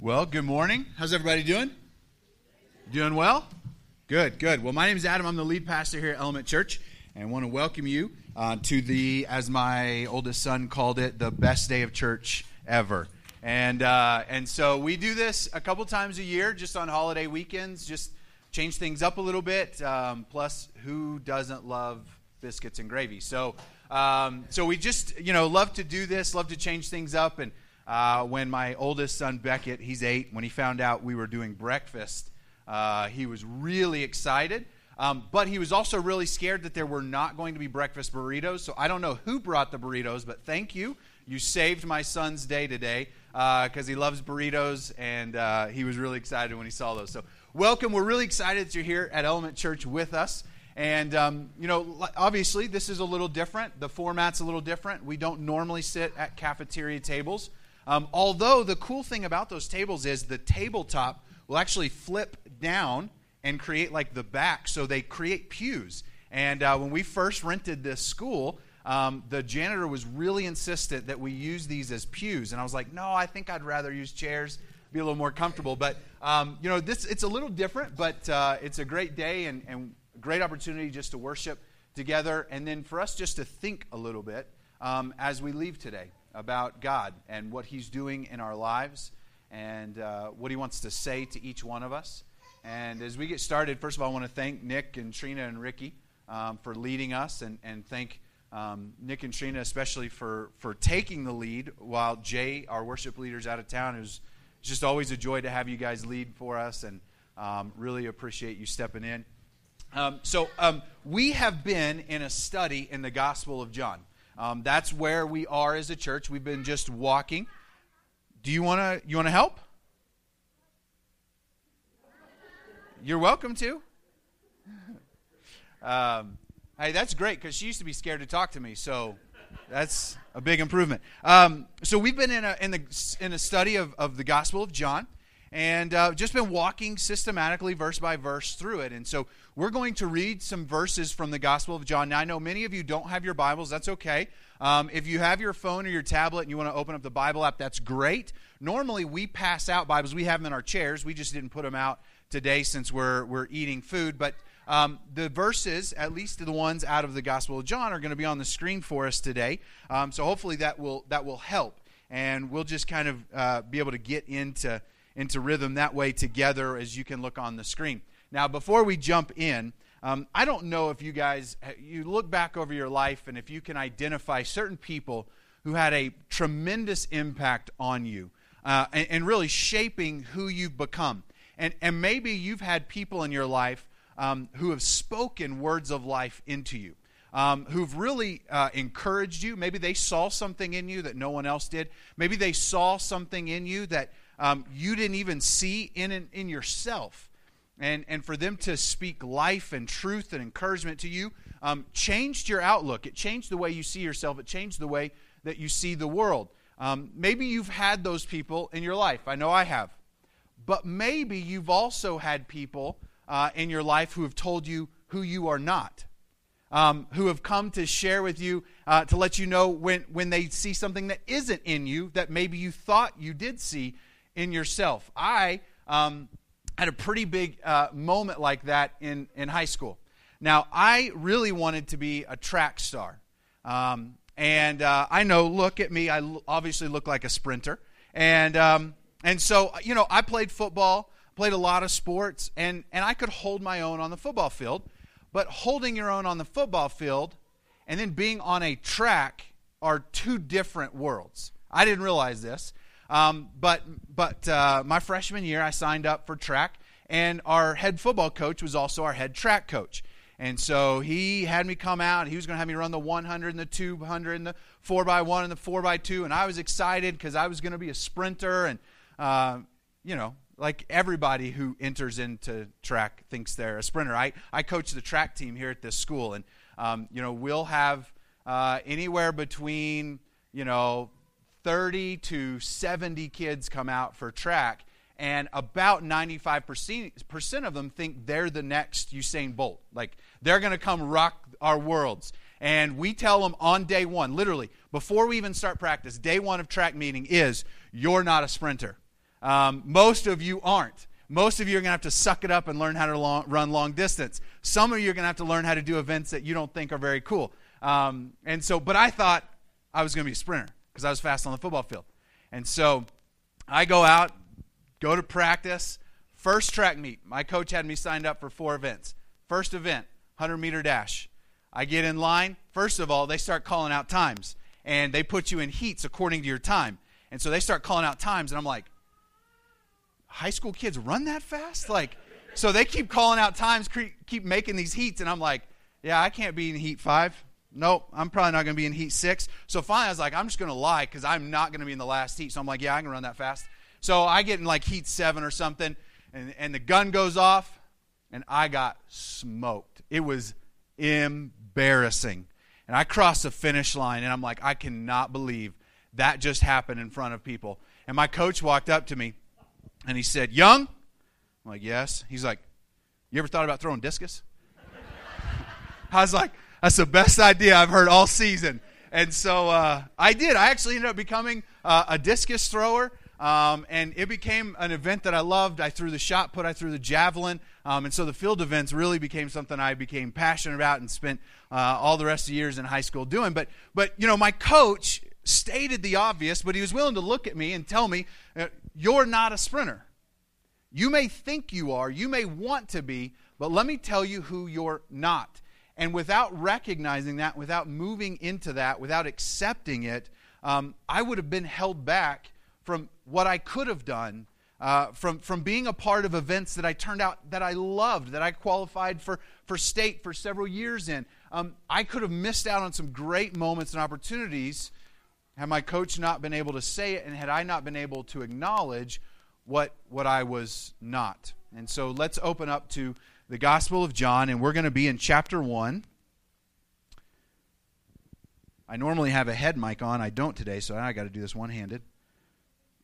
Well, good morning. How's everybody doing? Doing well? Good, good. Well, my name is Adam. I'm the lead pastor here at Element Church, and I want to welcome you uh, to the, as my oldest son called it, the best day of church ever. And uh, and so we do this a couple times a year, just on holiday weekends, just change things up a little bit. Um, plus, who doesn't love biscuits and gravy? So um, so we just you know love to do this, love to change things up, and uh, when my oldest son Beckett, he's eight, when he found out we were doing breakfast, uh, he was really excited. Um, but he was also really scared that there were not going to be breakfast burritos. So I don't know who brought the burritos, but thank you. You saved my son's day today because uh, he loves burritos, and uh, he was really excited when he saw those. So welcome. We're really excited that you're here at Element Church with us. And, um, you know, obviously, this is a little different. The format's a little different. We don't normally sit at cafeteria tables. Um, although the cool thing about those tables is the tabletop will actually flip down and create like the back, so they create pews. And uh, when we first rented this school, um, the janitor was really insistent that we use these as pews, and I was like, no, I think I'd rather use chairs, be a little more comfortable. But um, you know, this it's a little different, but uh, it's a great day and, and great opportunity just to worship together, and then for us just to think a little bit um, as we leave today about God and what He's doing in our lives and uh, what He wants to say to each one of us. And as we get started, first of all, I want to thank Nick and Trina and Ricky um, for leading us and, and thank um, Nick and Trina especially for, for taking the lead while Jay, our worship leader, is out of town. It was just always a joy to have you guys lead for us and um, really appreciate you stepping in. Um, so, um, we have been in a study in the Gospel of John. Um, that's where we are as a church. We've been just walking. Do you want to you want to help? You're welcome to. Um, hey, that's great because she used to be scared to talk to me, so that's a big improvement. Um, so we've been in a in the in a study of, of the Gospel of John, and uh, just been walking systematically, verse by verse, through it. And so we're going to read some verses from the Gospel of John. Now, I know many of you don't have your Bibles. That's okay. Um, if you have your phone or your tablet and you want to open up the Bible app, that's great. Normally, we pass out Bibles. We have them in our chairs. We just didn't put them out today since we're, we're eating food. But um, the verses, at least the ones out of the Gospel of John, are going to be on the screen for us today. Um, so hopefully that will, that will help. And we'll just kind of uh, be able to get into into rhythm that way together as you can look on the screen. Now, before we jump in, um, I don't know if you guys, you look back over your life and if you can identify certain people who had a tremendous impact on you uh, and, and, really shaping who you've become. And, and maybe you've had people in your life um, who have spoken words of life into you. Um, who've really uh, encouraged you. Maybe they saw something in you that no one else did. Maybe they saw something in you that um, you didn't even see in, in, in yourself. And, and for them to speak life and truth and encouragement to you um, changed your outlook. It changed the way you see yourself, it changed the way that you see the world. Um, maybe you've had those people in your life. I know I have. But maybe you've also had people uh, in your life who have told you who you are not. Um, who have come to share with you uh, to let you know when, when they see something that isn't in you that maybe you thought you did see in yourself. I um, had a pretty big uh, moment like that in, in high school. Now, I really wanted to be a track star. Um, and uh, I know, look at me, I l- obviously look like a sprinter. And, um, and so, you know, I played football, played a lot of sports, and, and I could hold my own on the football field. But holding your own on the football field and then being on a track are two different worlds. I didn't realize this. Um, but but uh, my freshman year, I signed up for track, and our head football coach was also our head track coach. And so he had me come out. He was going to have me run the 100 and the 200 and the 4x1 and the 4x2. And I was excited because I was going to be a sprinter. And, uh, you know, like everybody who enters into track thinks they're a sprinter. I, I coach the track team here at this school. And, um, you know, we'll have uh, anywhere between, you know, 30 to 70 kids come out for track, and about 95% of them think they're the next Usain Bolt. Like, they're going to come rock our worlds. And we tell them on day one, literally, before we even start practice, day one of track meeting is, you're not a sprinter. Um, most of you aren't. Most of you are going to have to suck it up and learn how to long, run long distance. Some of you are going to have to learn how to do events that you don't think are very cool. Um, and so, but I thought I was going to be a sprinter because I was fast on the football field. And so I go out, go to practice. First track meet, my coach had me signed up for four events. First event, 100 meter dash. I get in line. First of all, they start calling out times, and they put you in heats according to your time. And so they start calling out times, and I'm like, high school kids run that fast? Like, so they keep calling out times, keep making these heats, and I'm like, yeah, I can't be in heat five. Nope, I'm probably not going to be in heat six. So finally, I was like, I'm just going to lie because I'm not going to be in the last heat. So I'm like, yeah, I can run that fast. So I get in like heat seven or something, and, and the gun goes off, and I got smoked. It was embarrassing. And I crossed the finish line, and I'm like, I cannot believe that just happened in front of people. And my coach walked up to me, and he said, Young? I'm like, yes. He's like, You ever thought about throwing discus? I was like, That's the best idea I've heard all season. And so uh, I did. I actually ended up becoming uh, a discus thrower. Um, and it became an event that I loved. I threw the shot put, I threw the javelin. Um, and so the field events really became something I became passionate about and spent uh, all the rest of the years in high school doing. But, but, you know, my coach stated the obvious, but he was willing to look at me and tell me, uh, You're not a sprinter. You may think you are, you may want to be, but let me tell you who you're not. And without recognizing that, without moving into that, without accepting it, um, I would have been held back from what I could have done, uh, from, from being a part of events that I turned out that I loved, that I qualified for, for state for several years in. Um, I could have missed out on some great moments and opportunities had my coach not been able to say it and had I not been able to acknowledge what, what I was not. And so let's open up to the Gospel of John, and we're going to be in chapter 1. I normally have a head mic on. I don't today, so I got to do this one handed.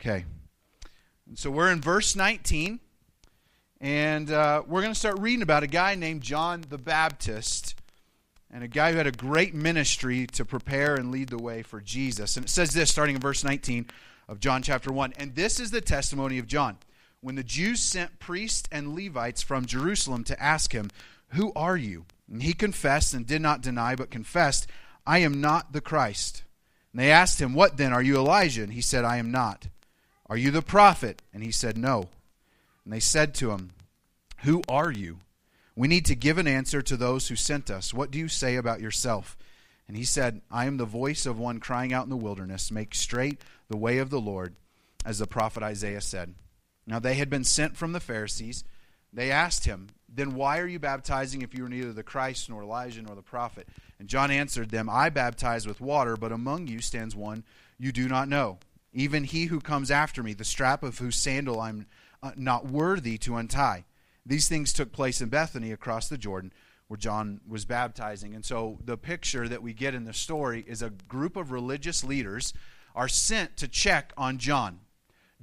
Okay. And So we're in verse 19, and uh, we're going to start reading about a guy named John the Baptist, and a guy who had a great ministry to prepare and lead the way for Jesus. And it says this, starting in verse 19 of John chapter 1. And this is the testimony of John. When the Jews sent priests and Levites from Jerusalem to ask him, Who are you? And he confessed and did not deny, but confessed, I am not the Christ. And they asked him, What then? Are you Elijah? And he said, I am not. Are you the prophet? And he said, No. And they said to him, Who are you? We need to give an answer to those who sent us. What do you say about yourself? And he said, I am the voice of one crying out in the wilderness, Make straight the way of the Lord, as the prophet Isaiah said. Now they had been sent from the Pharisees. They asked him, Then why are you baptizing if you are neither the Christ, nor Elijah, nor the prophet? And John answered them, I baptize with water, but among you stands one you do not know even he who comes after me, the strap of whose sandal I'm uh, not worthy to untie. These things took place in Bethany across the Jordan where John was baptizing. And so the picture that we get in the story is a group of religious leaders are sent to check on John.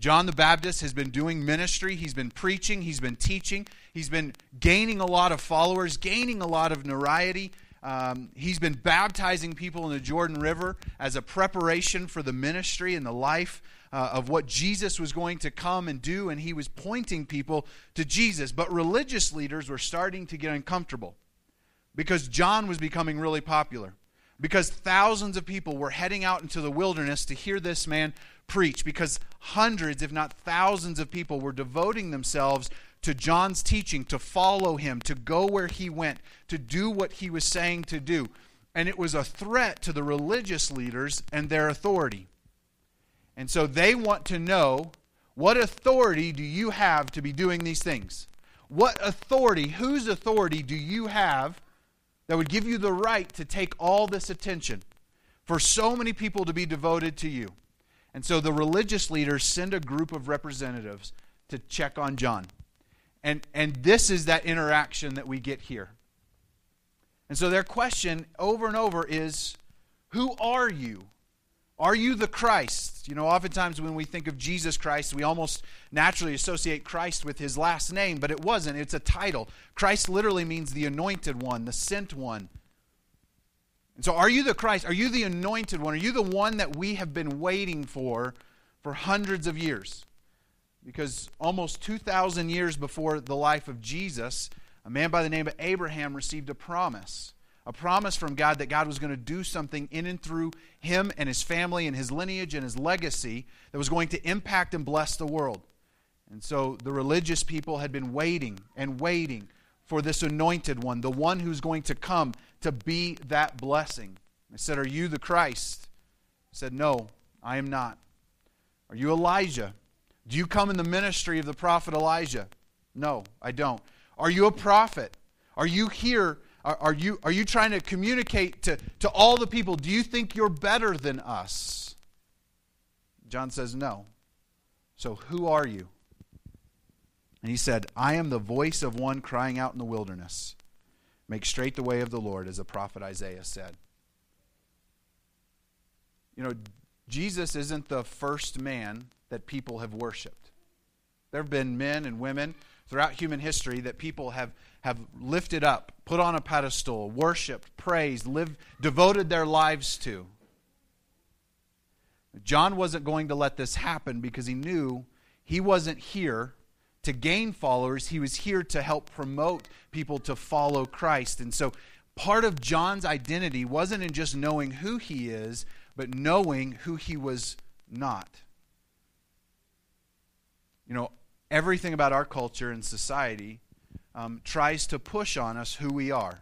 John the Baptist has been doing ministry, he's been preaching, he's been teaching, he's been gaining a lot of followers, gaining a lot of notoriety. Um, he's been baptizing people in the Jordan River as a preparation for the ministry and the life uh, of what Jesus was going to come and do, and he was pointing people to Jesus. But religious leaders were starting to get uncomfortable because John was becoming really popular. Because thousands of people were heading out into the wilderness to hear this man preach. Because hundreds, if not thousands, of people were devoting themselves to John's teaching, to follow him, to go where he went, to do what he was saying to do. And it was a threat to the religious leaders and their authority. And so they want to know what authority do you have to be doing these things? What authority, whose authority do you have that would give you the right to take all this attention for so many people to be devoted to you? And so the religious leaders send a group of representatives to check on John. And, and this is that interaction that we get here. And so their question over and over is Who are you? Are you the Christ? You know, oftentimes when we think of Jesus Christ, we almost naturally associate Christ with his last name, but it wasn't. It's a title. Christ literally means the anointed one, the sent one. And so, are you the Christ? Are you the anointed one? Are you the one that we have been waiting for for hundreds of years? because almost 2,000 years before the life of Jesus, a man by the name of Abraham received a promise. A promise from God that God was going to do something in and through him and his family and his lineage and his legacy that was going to impact and bless the world. And so the religious people had been waiting and waiting for this anointed one, the one who's going to come to be that blessing. I said, Are you the Christ? He said, No, I am not. Are you Elijah? Do you come in the ministry of the prophet Elijah? No, I don't. Are you a prophet? Are you here? Are, are, you, are you trying to communicate to, to all the people? Do you think you're better than us? John says, No. So who are you? And he said, I am the voice of one crying out in the wilderness. Make straight the way of the Lord, as the prophet Isaiah said. You know, Jesus isn't the first man that people have worshiped. There have been men and women throughout human history that people have, have lifted up, put on a pedestal, worshiped, praised, lived, devoted their lives to. John wasn't going to let this happen because he knew he wasn't here to gain followers, he was here to help promote people to follow Christ. And so part of John's identity wasn't in just knowing who he is, but knowing who he was not. You know, everything about our culture and society um, tries to push on us who we are.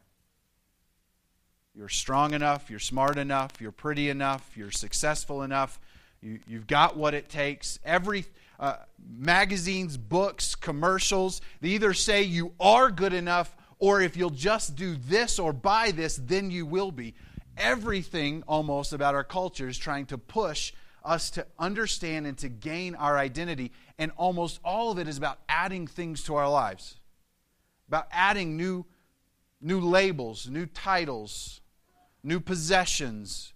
You're strong enough, you're smart enough, you're pretty enough, you're successful enough, you, have got what it takes. Every uh, magazines, books, commercials, they either say you are good enough or if you'll just do this or buy this, then you will be. Everything almost about our culture is trying to push us to understand and to gain our identity, and almost all of it is about adding things to our lives, about adding new, new labels, new titles, new possessions,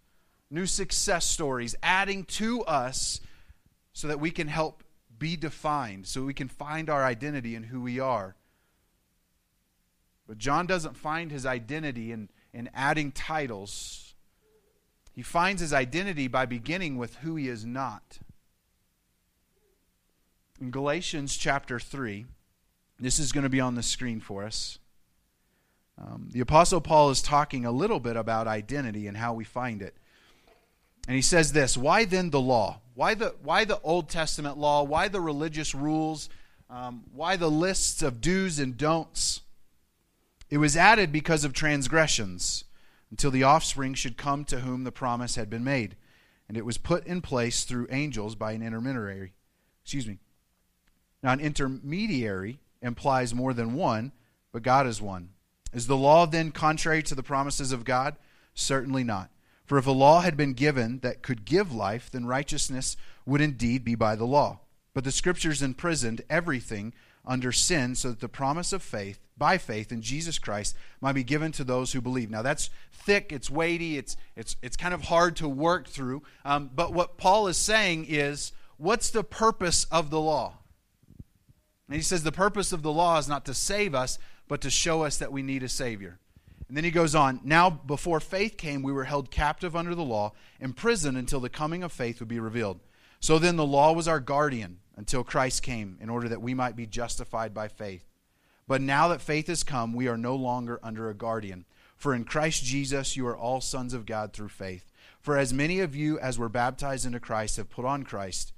new success stories, adding to us so that we can help be defined, so we can find our identity in who we are. But John doesn't find his identity in, in adding titles. He finds his identity by beginning with who he is not. In Galatians chapter 3, this is going to be on the screen for us. Um, the Apostle Paul is talking a little bit about identity and how we find it. And he says this Why then the law? Why the, why the Old Testament law? Why the religious rules? Um, why the lists of do's and don'ts? It was added because of transgressions, until the offspring should come to whom the promise had been made. And it was put in place through angels by an intermediary. Excuse me. Now, an intermediary implies more than one, but God is one. Is the law then contrary to the promises of God? Certainly not. For if a law had been given that could give life, then righteousness would indeed be by the law. But the scriptures imprisoned everything under sin so that the promise of faith by faith in Jesus Christ might be given to those who believe. Now that's thick, it's weighty, it's it's it's kind of hard to work through. Um, but what Paul is saying is, what's the purpose of the law? And he says the purpose of the law is not to save us, but to show us that we need a savior. And then he goes on Now, before faith came, we were held captive under the law, imprisoned until the coming of faith would be revealed. So then the law was our guardian until Christ came, in order that we might be justified by faith. But now that faith has come, we are no longer under a guardian. For in Christ Jesus you are all sons of God through faith. For as many of you as were baptized into Christ have put on Christ.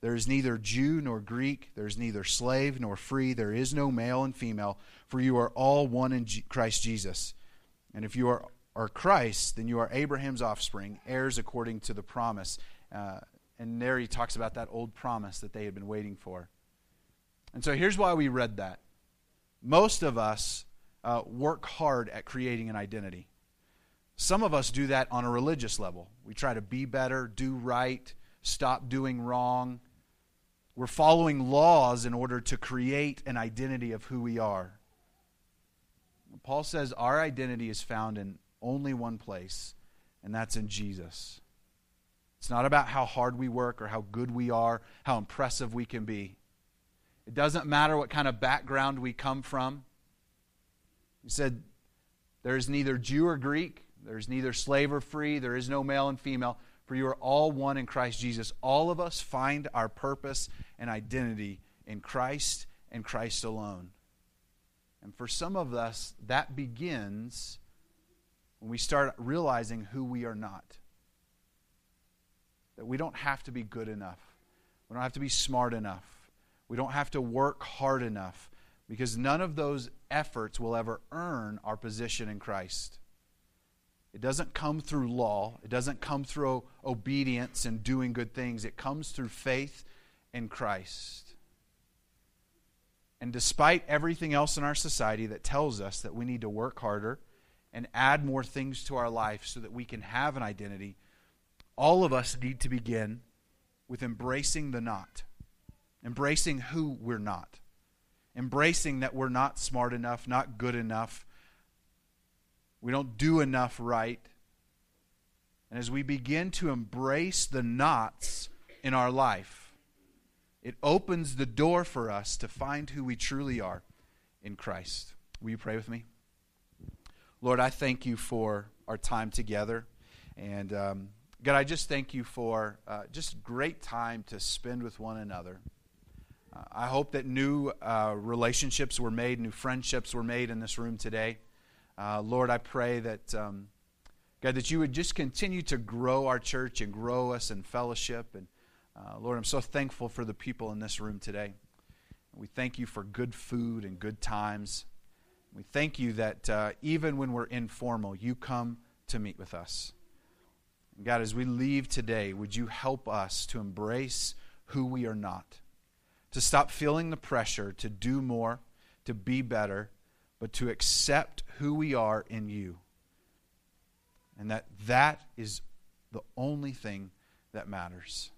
There is neither Jew nor Greek, there is neither slave nor free, there is no male and female, for you are all one in Christ Jesus. And if you are, are Christ, then you are Abraham's offspring, heirs according to the promise. Uh, and there he talks about that old promise that they had been waiting for. And so here's why we read that. Most of us uh, work hard at creating an identity. Some of us do that on a religious level. We try to be better, do right, stop doing wrong. We're following laws in order to create an identity of who we are. Paul says our identity is found in only one place, and that's in Jesus. It's not about how hard we work or how good we are, how impressive we can be. It doesn't matter what kind of background we come from. He said, There is neither Jew or Greek, there is neither slave or free, there is no male and female, for you are all one in Christ Jesus. All of us find our purpose and identity in Christ and Christ alone. And for some of us, that begins when we start realizing who we are not. That we don't have to be good enough, we don't have to be smart enough, we don't have to work hard enough, because none of those efforts will ever earn our position in Christ. It doesn't come through law. It doesn't come through obedience and doing good things. It comes through faith in Christ. And despite everything else in our society that tells us that we need to work harder and add more things to our life so that we can have an identity, all of us need to begin with embracing the not, embracing who we're not, embracing that we're not smart enough, not good enough, we don't do enough right. And as we begin to embrace the nots in our life, it opens the door for us to find who we truly are in Christ. Will you pray with me? Lord, I thank you for our time together. And um, God, I just thank you for uh, just great time to spend with one another. Uh, I hope that new uh, relationships were made, new friendships were made in this room today. Uh, Lord, I pray that, um, God, that you would just continue to grow our church and grow us in fellowship. And uh, Lord, I'm so thankful for the people in this room today. We thank you for good food and good times. We thank you that uh, even when we're informal, you come to meet with us. And God, as we leave today, would you help us to embrace who we are not, to stop feeling the pressure to do more, to be better, but to accept who we are in you. And that that is the only thing that matters.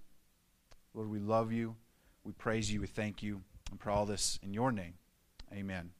Lord, we love you. We praise you. We thank you. And pray all this in your name. Amen.